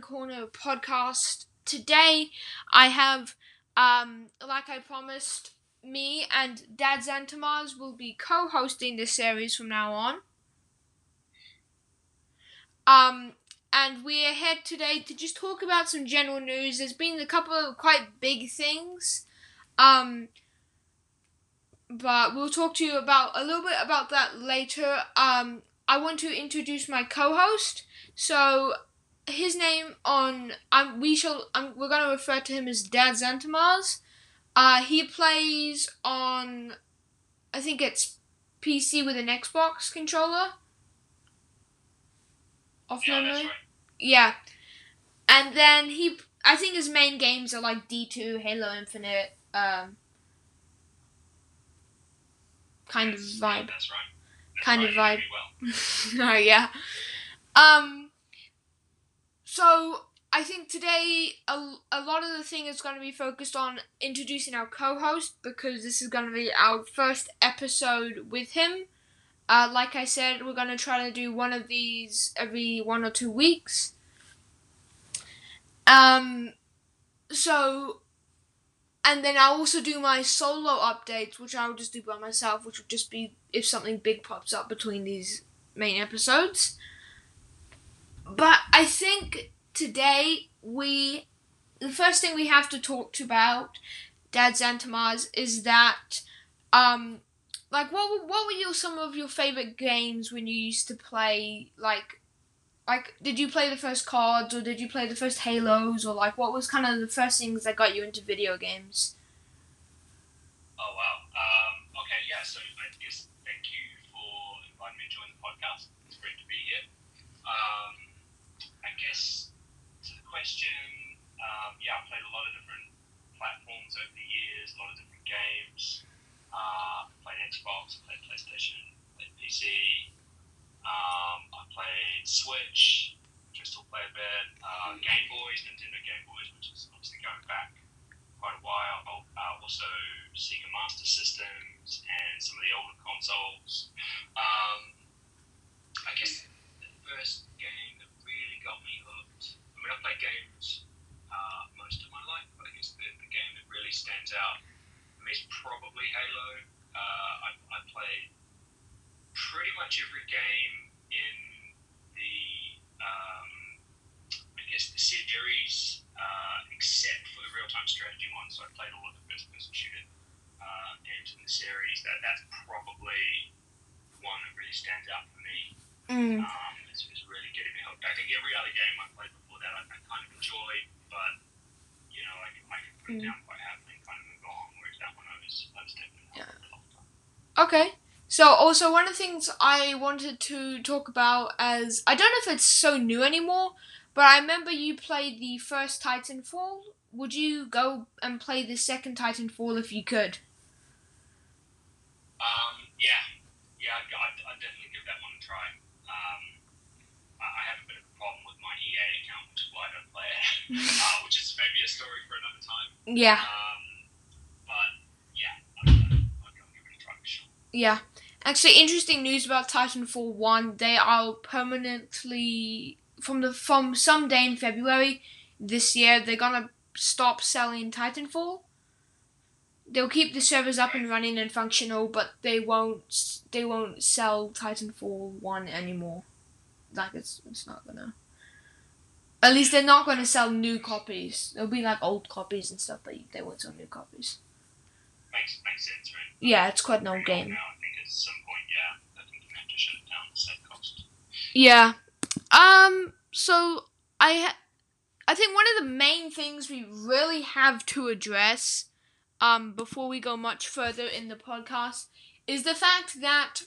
Corner podcast. Today, I have, um, like I promised, me and Dad Zantamars will be co-hosting this series from now on. Um, and we're here today to just talk about some general news. There's been a couple of quite big things. Um, but we'll talk to you about a little bit about that later. Um, I want to introduce my co-host. So his name on um, we shall um, we're going to refer to him as Dad Zantamars. Uh, he plays on I think it's PC with an Xbox controller. Off Yeah, memory. right. Yeah. And then he I think his main games are like D2, Halo Infinite, um kind of vibe. That's right. That's Kind of vibe. well. oh yeah. Um. So I think today a, a lot of the thing is going to be focused on introducing our co-host because this is going to be our first episode with him. Uh, like I said, we're going to try to do one of these every one or two weeks. Um. So. And then I'll also do my solo updates, which I'll just do by myself, which will just be if something big pops up between these main episodes. But I think today we the first thing we have to talk about Dad Zantamars is that um like what were- what were your some of your favorite games when you used to play like like did you play the first cards or did you play the first Halos or like what was kind of the first things that got you into video games? Oh wow. Um, okay, yeah. So I guess thank you for inviting me to join the podcast. It's great to be here. Um, guess to the question, um, yeah, I've played a lot of different platforms over the years, a lot of different games. Uh, I played Xbox, I played PlayStation, I played PC. Um, I played Switch, which I still play a bit. Uh, Game Boys, Nintendo Game Boys, which is obviously going back quite a while. Uh, also Sega Master Systems and some of the older consoles. Um, I guess the first game that really got me hooked. I mean, I've played games uh, most of my life, but I guess the, the game that really stands out for me is probably Halo. Uh, I, I played pretty much every game in the um, I guess the series, uh, except for the real-time strategy one. So I played all of the first-person shooter uh, games in the series. That that's probably one that really stands out for me. Mm. Um, it's, it's really getting me hooked. I think every other game I played that I, I kind of enjoyed, but you know I, I can put it Mm. down quite happily and kind of move on. Whereas that one I was I was definitely Yeah. hooked the whole time. Okay. So also one of the things I wanted to talk about as I don't know if it's so new anymore, but I remember you played the first Titanfall. Would you go and play the second Titanfall if you could? Um, yeah, yeah, I'd, I'd, I'd definitely give that one a try. Um, I, I have a bit of a problem with my EA account, which is why don't play it, uh, which is maybe a story for another time. Yeah. Um, but yeah, a try for sure. Yeah. Actually, interesting news about Titanfall One. They are permanently from the from some day in February this year. They're gonna stop selling Titanfall. They'll keep the servers up and running and functional, but they won't they won't sell Titanfall One anymore. Like it's it's not gonna. At least they're not gonna sell new copies. There'll be like old copies and stuff, but they won't sell new copies. Makes makes sense, right? Yeah, it's quite an old game. Now, I think at some point, yeah, I think you have to shut it down to save cost. Yeah. Um. So I, ha- I think one of the main things we really have to address, um, before we go much further in the podcast, is the fact that,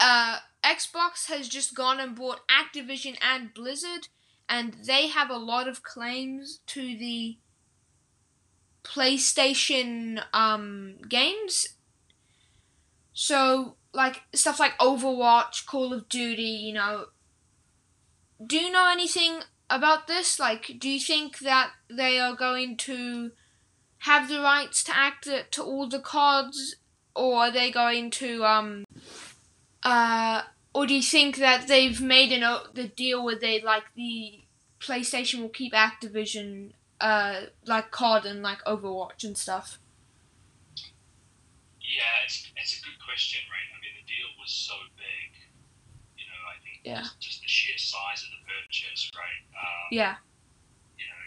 uh, Xbox has just gone and bought Activision and Blizzard, and they have a lot of claims to the PlayStation um games. So like stuff like Overwatch, Call of Duty, you know. Do you know anything about this? Like, do you think that they are going to have the rights to act to all the cards, or are they going to um uh or do you think that they've made an o- the deal where they like the PlayStation will keep Activision uh like COD and like Overwatch and stuff? Yeah, it's, it's a good question, right? I mean, the deal was so big. You know, I think Yeah. just, just the sheer size of the purchase, right? Um, Yeah. you know,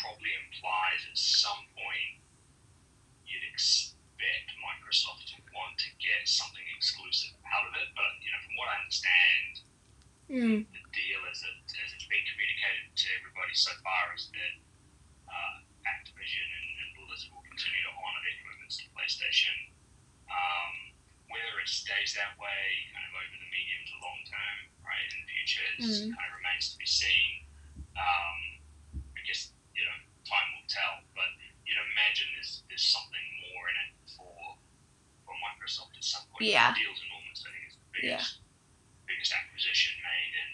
probably implies at some point you'd expect Microsoft want to get something exclusive out of it. But, you know, from what I understand, Mm. the deal as, it, as it's been communicated to everybody so far is that uh, Activision and, and Blizzard will continue to honour their commitments to PlayStation. Um, whether it stays that way kind of over the medium to long term, right, in the future, is, Mm. kind of remains to be seen. Um, I guess, you know, time will tell, but you'd imagine there's, there's something more in it Microsoft at some point. Yeah. The deal's enormous. I think it's the biggest, biggest acquisition made in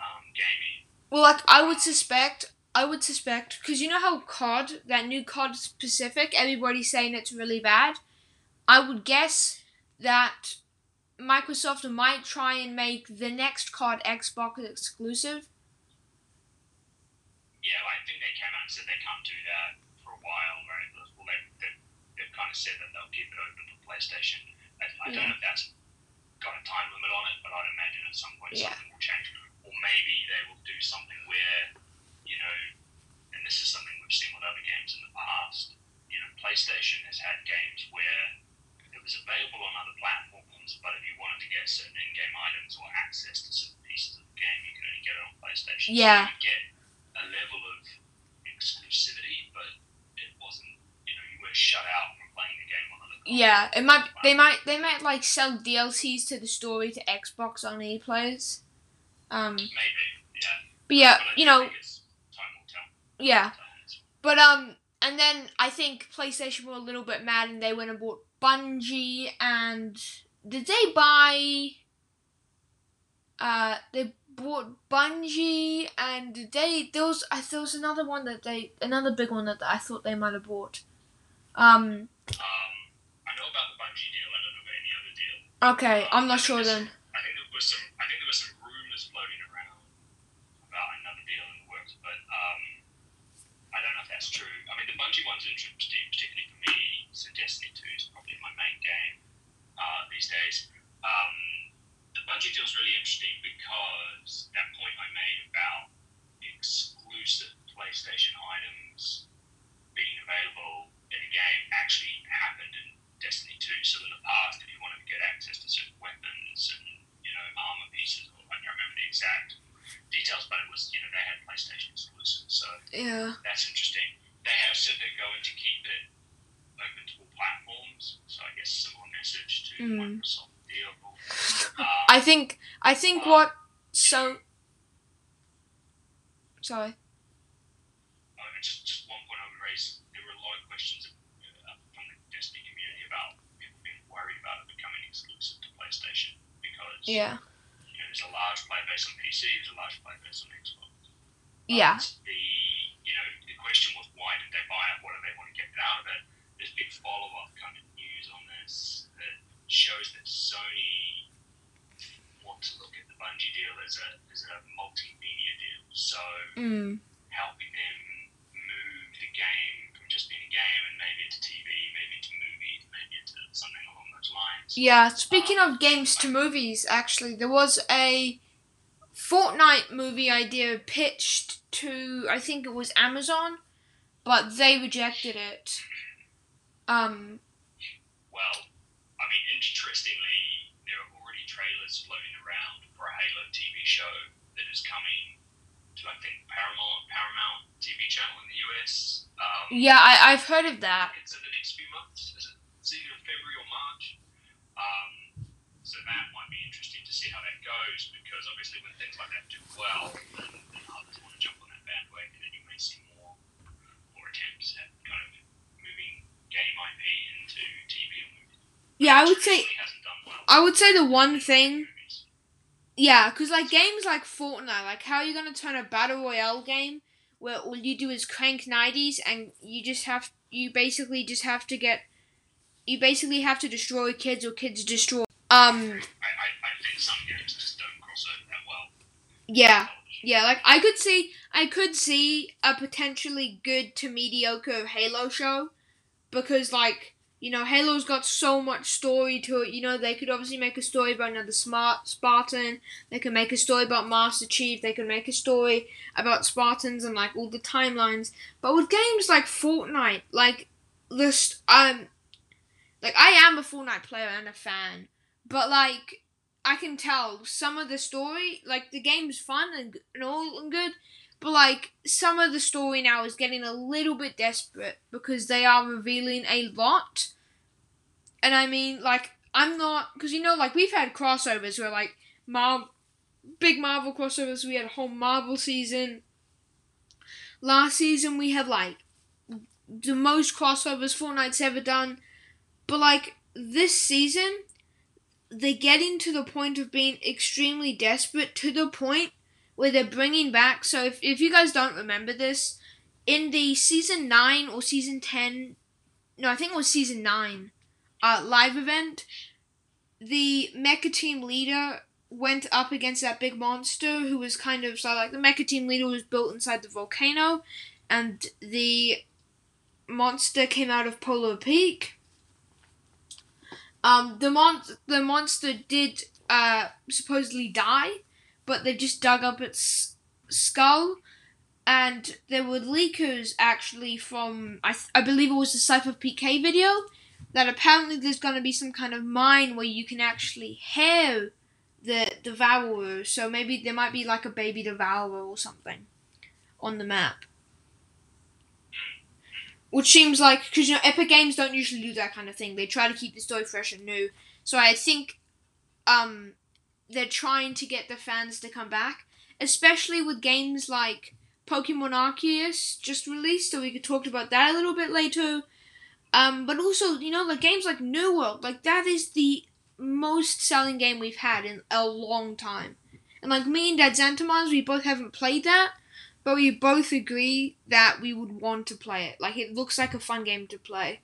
um, gaming. Well, like I would suspect, I would suspect because you know how COD, that new COD Pacific, everybody's saying it's really bad. I would guess that Microsoft might try and make the next COD Xbox exclusive. Yeah, I think they came out and said they can't do that for a while, right? Well, they, they, they've kind of said that they'll keep it open for PlayStation. I, I don't know if that's got a time limit on it, but I'd imagine at some point Yeah. something will change. Or maybe they will do something where, you know, and this is something we've seen with other games in the past, you know, PlayStation has had games where it was available on other platforms, but if you wanted to get certain in-game items or access to certain pieces of the game, you can only get it on PlayStation. Yeah. So you get a level of exclusivity, but it wasn't, you know, you were shut out from playing the game on other consoles. Yeah, it might. They might. They might like sell DLCs to the story to Xbox only players. Um, Maybe, yeah. but yeah, But you know, time will tell. yeah. Tell. But um, and then I think PlayStation were a little bit mad, and they went and bought Bungie. And did they buy? Uh, they bought Bungie, and they there was I there was another one that they another big one that I thought they might have bought. Um. Um, I know about the Bungie deal. I don't know about any other deal. Okay, I'm not sure then. I think there was some. I think there was some rumors floating around about another deal in the works, but um, I don't know if that's true. I mean, the Bungie one's interesting, particularly for me. So Destiny Two is probably my main game uh, these days. Um, the Bungie deal is really interesting because that point I made about exclusive PlayStation items being available in the game actually happened in Destiny 2. So in the past, if you wanted to get access to certain weapons and you know armor pieces, or I can't remember the exact details, but it was you know they had PlayStation exclusive. So Yeah. that's interesting. They have said they're going to keep it open to all platforms. So I guess similar message to Mm. Microsoft deal. Um, I think I think what so. Sorry. Uh, just, just one point I would raise, there were a lot of questions uh, from the Destiny community about people being worried about it becoming exclusive to PlayStation because Yeah. you know, there's a large player base on PC, there's a large player base on Xbox. Yeah. But The you know the question was why did they buy it? What do they want to get out of it? There's been follow up kind of news on this that shows that Sony want to look at the Bungie deal as a as a multimedia deal. So Mm. helping them move the game from just being a game and maybe into TV, maybe into movies, maybe into something along those lines. Yeah, speaking of games to movies, actually, there was a Fortnite movie idea pitched to, I think it was Amazon, but they rejected it. Um, Well, I mean, interestingly, there are already trailers floating around for a Halo TV show that is coming to, I think, Paramount Paramount TV channel in the US. Um, yeah, I, I've heard of that. It's in the next few months. Is it it's either February or March? Um, so that might be interesting to see how that goes because obviously when things like that do well, then, then others want to jump on that bandwagon, and you may see more more attempts at kind of moving game IP into TV or movies. Yeah, I would say, Traditionally hasn't done well. I would say the one thing, Movies. yeah, because like games like Fortnite, like how are you gonna turn a battle royale game where all you do is crank 90s and you just have, you basically just have to get, you basically have to destroy kids or kids destroy. Um, I, I, I think some games just don't cross over that well. yeah, yeah. Like I could see, I could see a potentially good to mediocre Halo show, because like you know, Halo's got so much story to it. You know, they could obviously make a story about another smart Spartan. They could make a story about Master Chief. They could make a story about Spartans and like all the timelines. But with games like Fortnite, like this, um, like I am a Fortnite player and a fan, but like I can tell some of the story, like the game's fun and, and all and good, but like some of the story now is getting a little bit desperate because they are revealing a lot. And I mean, like I'm not because you know, like we've had crossovers where like Mar- big Marvel crossovers. We had a whole Marvel season. Last season we had like the most crossovers Fortnite's ever done, but like this season, they're getting to the point of being extremely desperate to the point where they're bringing back. So if, if you guys don't remember this, in the season nine or season ten, no, I think it was season nine, uh, live event, the mecha team leader went up against that big monster who was kind of so like the mecha team leader was built inside the volcano, and the monster came out of Polar Peak. Um, the mon- the monster did uh supposedly die, but they just dug up its skull, and there were leakers actually from I th- I believe it was the Cypher PK video that apparently there's gonna be some kind of mine where you can actually hear the devourer. So maybe there might be like a baby devourer or something on the map. Which seems like because you know Epic Games don't usually do that kind of thing. They try to keep the story fresh and new. So I think um, they're trying to get the fans to come back, especially with games like Pokemon Arceus just released. So we could talk about that a little bit later. Um, but also, you know, like games like New World, like that is the most selling game we've had in a long time. And like me and Dad Xantamans, we both haven't played that, but we both agree that we would want to play it. Like it looks like a fun game to play.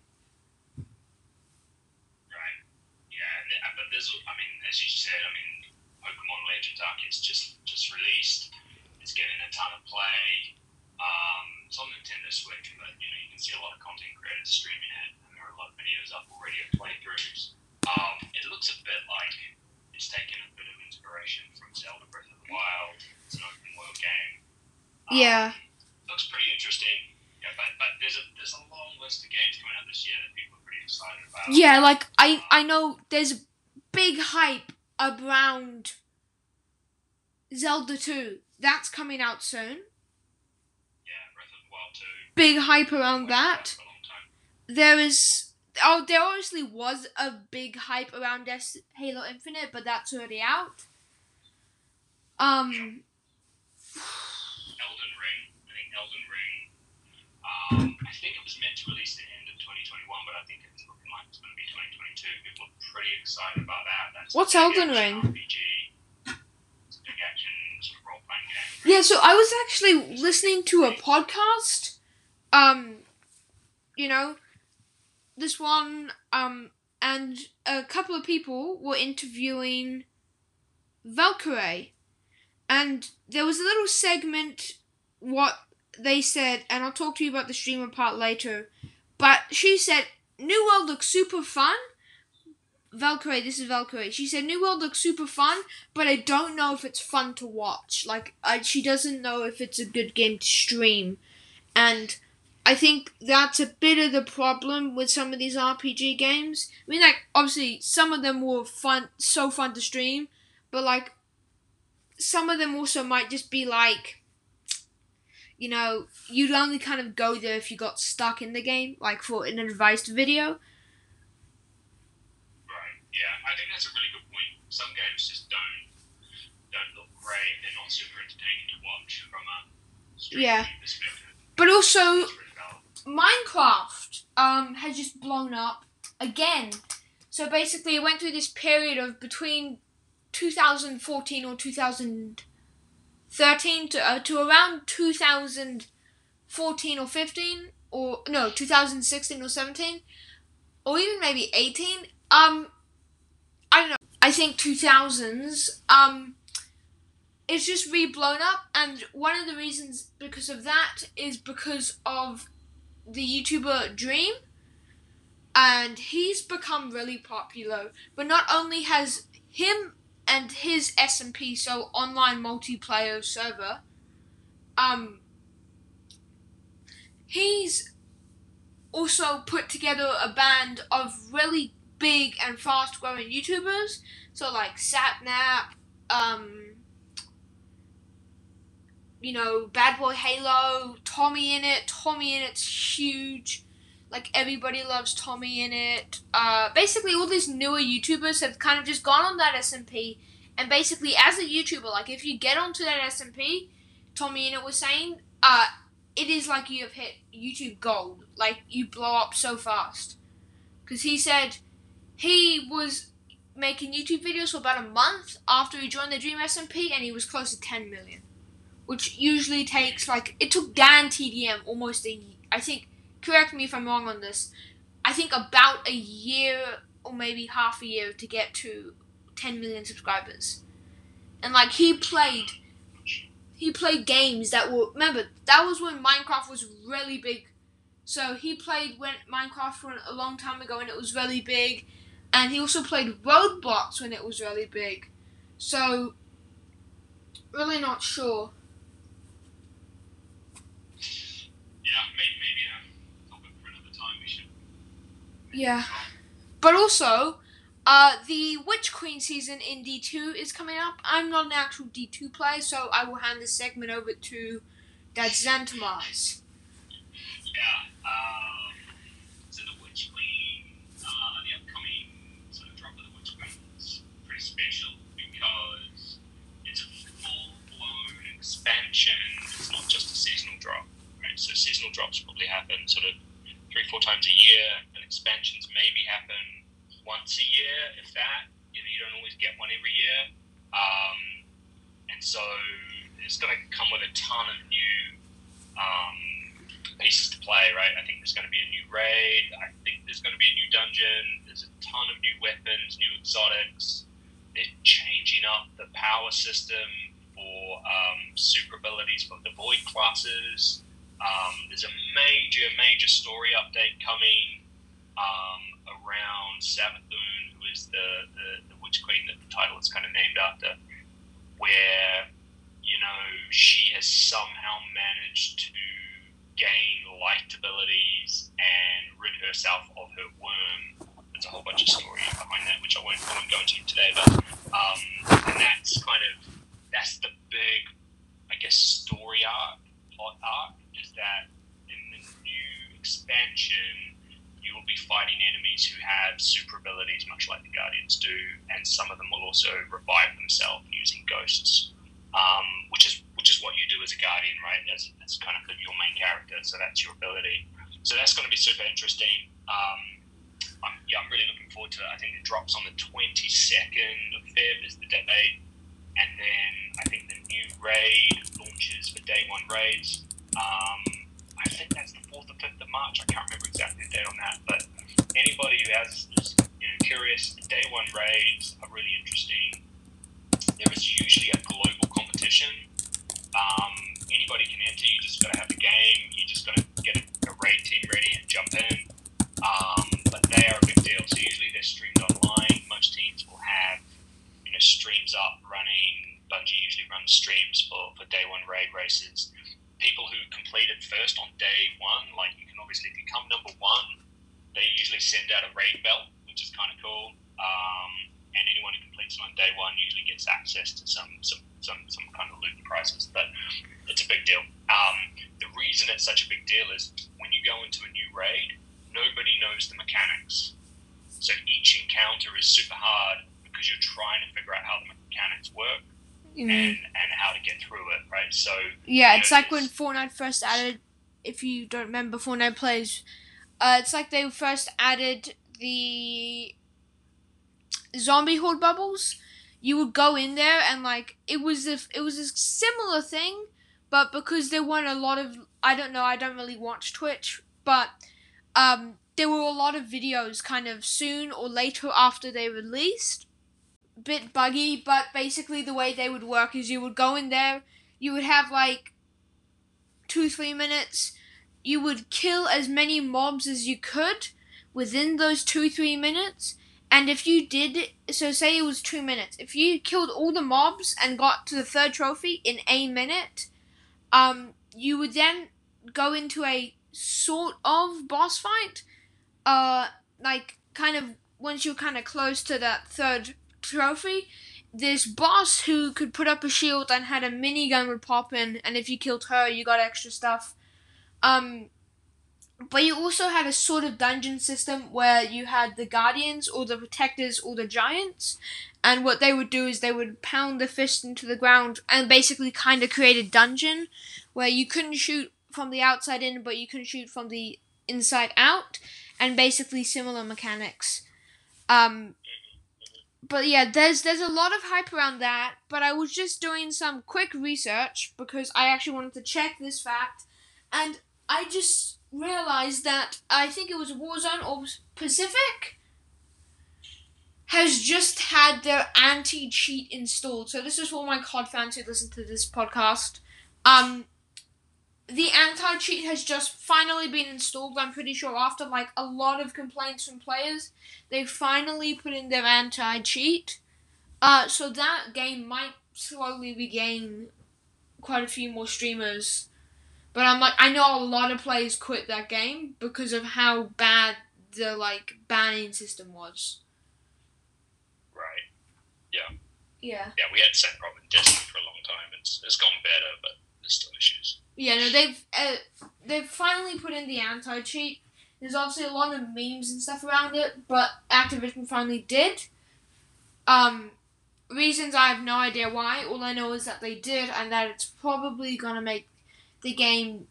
Right. Yeah, but there's, I mean, as you said, I mean, Pokemon Legends Arceus just just released. It's getting a ton of play. Um, it's on Nintendo Switch, but you know you can see a lot of content creators streaming it, and there are a lot of videos up already of playthroughs. Um, it looks a bit like it's taken a bit of inspiration from Zelda Breath of the Wild. It's an open world game. Um, Yeah. Looks pretty interesting. Yeah, but, but there's a there's a long list of games coming out this year that people are pretty excited about. Yeah, like I I know there's big hype around Zelda 2. That's coming out soon. Yeah, Breath of the Wild 2. Big hype around that. A long time. There is oh there obviously was a big hype around Halo Infinite, but that's already out. Um Elden Ring. I think Elden Ring. Um, I think it was meant to release at the end of 2021, but I think it's looking like it's going to be 2022. People are pretty excited about that. That's What's Elden Ring? RPG. It's a big action sort of role playing game. Yeah, so I was actually listening to a podcast. Um, you know, this one, um, and a couple of people were interviewing Valkyrae, and there was a little segment what they said, and I'll talk to you about the streamer part later. But she said, "New World looks super fun." Valkyrae, this is Valkyrae. She said, "New World looks super fun." but I don't know if it's fun to watch. Like, I, she doesn't know if it's a good game to stream, and I think that's a bit of the problem with some of these RPG games. I mean, like, obviously, some of them were fun, so fun to stream, but like, some of them also might just be like, you know, you'd only kind of go there if you got stuck in the game, like for an advice video. Right. Yeah, I think that's a really good point. Some games just don't don't look great. They're not super entertaining to watch from a Yeah. perspective. But also. Minecraft um has just blown up again. So basically, it went through this period of between 2014 or 2013 to uh, to around 2014 or 15 or no 2016 or 17 or even maybe 18. Um, I don't know. I think 2000s, um, it's just re blown up, and one of the reasons because of that is because of the YouTuber Dream, and he's become really popular. But not only has him and his SMP, so online multiplayer server, um, he's also put together a band of really big and fast growing YouTubers. So like Sapnap, um, you know, Bad Boy Halo, TommyInnit. Tommy in it's huge. Like everybody loves TommyInnit. Uh, basically, all these newer YouTubers have kind of just gone on that SMP, and basically, as a YouTuber, like if you get onto that SMP, TommyInnit was saying, uh, it is like you have hit YouTube gold. Like you blow up so fast. Because he said he was making YouTube videos for about a month after he joined the Dream SMP, and he was close to 10 million, which usually takes like it took DanTDM almost a. I think correct me if I'm wrong on this. I think about a year or maybe half a year to get to 10 million subscribers, and like he played he played games that were remember that was when Minecraft was really big. So he played when Minecraft for a long time ago and it was really big, and he also played Roblox when it was really big. So really not sure. Yeah, maybe, maybe a topic for another time. We should. Yeah, but also uh, the Witch Queen season in D2 is coming up. I'm not an actual D2 player, so I will hand this segment over to Dad Xantamars. Yeah. Um, so the Witch Queen, uh, the upcoming sort of drop of the Witch Queen is pretty special because it's a full blown expansion. It's not just a seasonal drop, right? So seasonal drops probably happen sort of three, four times a year, expansions maybe happen once a year, if that. You know, you don't always get one every year. Um, and so it's going to come with a ton of new um, pieces to play, right? I think there's going to be a new raid. I think there's going to be a new dungeon. There's a ton of new weapons, new exotics. They're changing up the power system for um, super abilities for the void classes. Um, there's a major, major story update coming um, around Savathun, who is the, the, the Witch Queen that the title is kind of named after, where, you know, she has somehow managed to gain light abilities and rid herself of her worm. There's a whole bunch of story behind that, which I won't, I won't go into today, but um, and that's kind of, that's the big, I guess, story arc, plot arc, is that in the new expansion, fighting enemies who have super abilities, much like the Guardians do, and some of them will also revive themselves using ghosts, um, which is which is what you do as a Guardian, right? As kind of your main character, so that's your ability. So that's going to be super interesting. Um, I'm, yeah, I'm really looking forward to it. I think it drops on the 22nd of Feb is the date, and then I think the new raid launches for day one raids. Um, I think that's the fourth or fifth of March. I can't remember exactly the date on that, but anybody who has is you know curious, day one raids are really interesting. There is usually a global competition. Um, anybody can enter. You just got to have the game. You just got to get a, a raid team ready and jump in. Um, but they are a big deal. So usually they're streamed online. Most teams will have you know streams up running. Bungie usually runs streams for, for day one raid races people who complete it first on day one, like you can obviously become number one. They usually send out a raid belt, which is kind of cool. Um, and anyone who completes it on day one usually gets access to some some some, some kind of loot prizes. But it's a big deal. Um, the reason it's such a big deal is when you go into a new raid, nobody knows the mechanics. So each encounter is super hard because you're trying to figure out how the mechanics work Mm. and, and how to get through it, right? So Yeah, it's know, like when Fortnite first added. If you don't remember Fortnite plays, uh, it's like they first added the zombie horde bubbles. You would go in there and like it was if it was a similar thing, but because there weren't a lot of I don't know I don't really watch Twitch, but um, there were a lot of videos kind of soon or later after they released bit buggy, but basically the way they would work is you would go in there, you would have like two, three minutes, you would kill as many mobs as you could within those two, three minutes. And if you did, so say it was two minutes, if you killed all the mobs and got to the third trophy in a minute, um, you would then go into a sort of boss fight. Uh, like kind of once you're kind of close to that third trophy, this boss who could put up a shield and had a minigun would pop in, and if you killed her, you got extra stuff. Um, but you also had a sort of dungeon system where you had the guardians or the protectors or the giants, and what they would do is they would pound the fist into the ground and basically kind of create a dungeon where you couldn't shoot from the outside in, but you can shoot from the inside out, and basically similar mechanics. Um, but yeah, there's there's a lot of hype around that. But I was just doing some quick research because I actually wanted to check this fact, and I just realized that I think it was Warzone or Pacific has just had their anti cheat installed. So this is for my COD fans who listen to this podcast. Um, the anti cheat has just finally been installed. I'm pretty sure after like a lot of complaints from players, they finally put in their anti cheat. Uh, so that game might slowly regain quite a few more streamers. But I'm like, I know a lot of players quit that game because of how bad the like banning system was. Right. Yeah. Yeah. Yeah, we had same problem in Destiny for a long time. It's it's gone better, but there's still issues. Yeah, no, they've uh, they've finally put in the anti cheat. There's obviously a lot of memes and stuff around it, but Activision finally did. Um, reasons I have no idea why. All I know is that they did, and that it's probably gonna make the game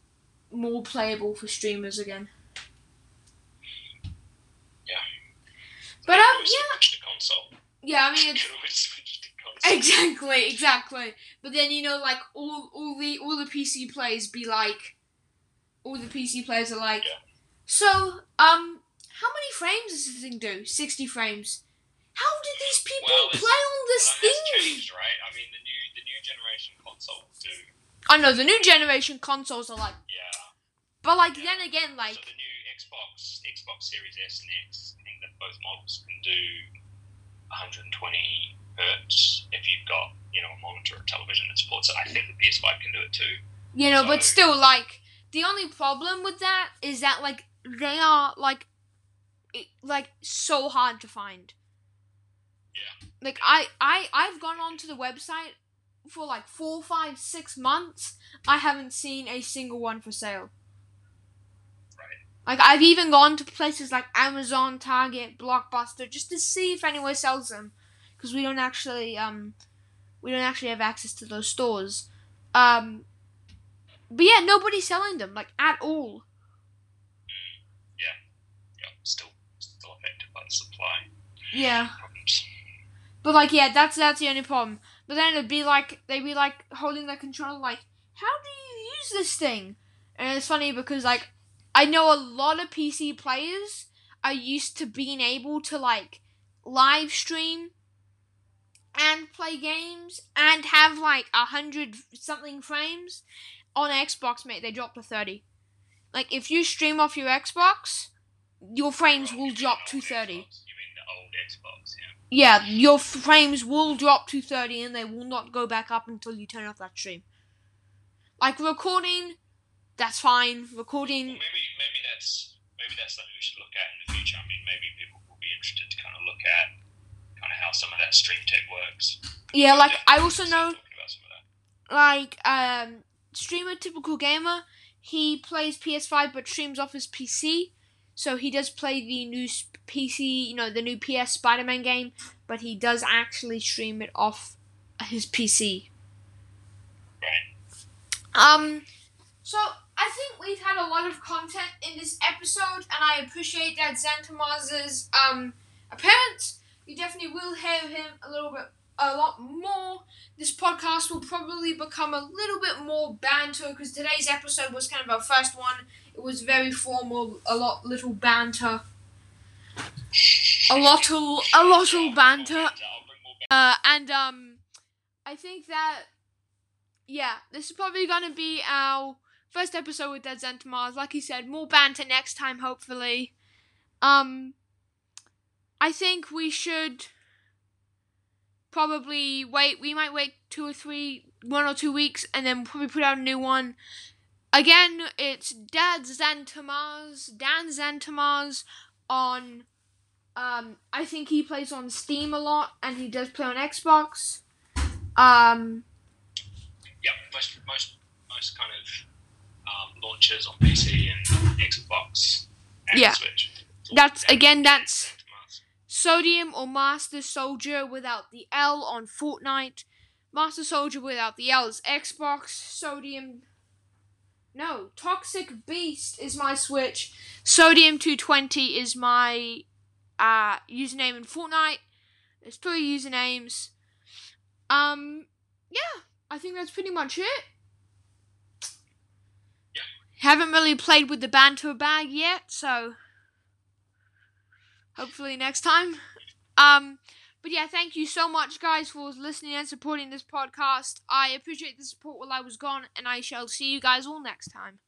more playable for streamers again. Yeah. But um, yeah, switch to console. yeah. I mean, it's, could always switch to console. exactly, exactly. But then you know, like all all the all the PC players be like, all the PC players are like, Yeah. so um, how many frames does this thing do? Sixty frames. How did these people Well, play on this Well, thing? changed, right? I mean, the new the new generation consoles do. I know the new generation consoles are like, Yeah. but like then again, like so the new Xbox, Xbox Series S and X, I think that both models can do 120 hertz if you've got you know a monitor or television that supports it. I think the PS5 can do it too. You know, but still, like the only problem with that is that like they are like, it, like so hard to find. Yeah. Like I, I, I've gone onto the website for like four, five, six months. I haven't seen a single one for sale. Like I've even gone to places like Amazon, Target, Blockbuster just to see if anywhere sells them, because we don't actually um, we don't actually have access to those stores. Um, but yeah, nobody's selling them like at all. Yeah. Still still affected by the supply Yeah, problems. but like yeah, that's that's the only problem. But then it'd be like they'd be like holding the controller like, how do you use this thing? And it's funny because like I know a lot of PC players are used to being able to like live stream and play games and have like a hundred something frames on Xbox, mate. They drop to thirty. Like if you stream off your Xbox, your frames will drop to thirty. You mean the old Xbox? Yeah. Yeah, your frames will drop to 30 and they will not go back up until you turn off that stream. Like recording, that's fine. Recording, Well, maybe maybe that's maybe that's something we should look at in the future. I mean, maybe people will be interested to kind of look at kind of how some of that stream tech works. yeah, like I also know, talking about some of that. like, um, streamer Typical Gamer, he plays PS5 but streams off his PC. So he does play the new PC, you know, the new PS Spider Man game, but he does actually stream it off his PC. Um, so I think we've had a lot of content in this episode, and I appreciate that Xantamaz's um appearance. We definitely will hear him a little bit, a lot more. This podcast will probably become a little bit more banter because today's episode was kind of our first one. It was very formal, a lot little banter, a lot of a lot of banter. Uh, and um, I think that yeah, this is probably gonna be our first episode with Dead Zen Mars. Like he said, more banter next time, hopefully. Um, I think we should probably wait. We might wait two or three, one or two weeks, and then probably put out a new one. Again, it's Dad Zen to Mars, Dan Zen on. Um, I think he plays on Steam a lot, and he does play on Xbox. Um, Yeah, most most most kind of um, launchers on PC and Xbox and Yeah. Switch. That's- And- again, that's- Sodium or Master Soldier without the L on Fortnite. Master Soldier without the L is Xbox. Sodium. No, Toxic Beast is my Switch. Sodium 220 is my uh, username in Fortnite. There's three usernames. Um, yeah, I think that's pretty much it. Yeah. Haven't really played with the banter bag yet, so hopefully next time. Um, but yeah, thank you so much, guys, for listening and supporting this podcast. I appreciate the support while I was gone, and I shall see you guys all next time.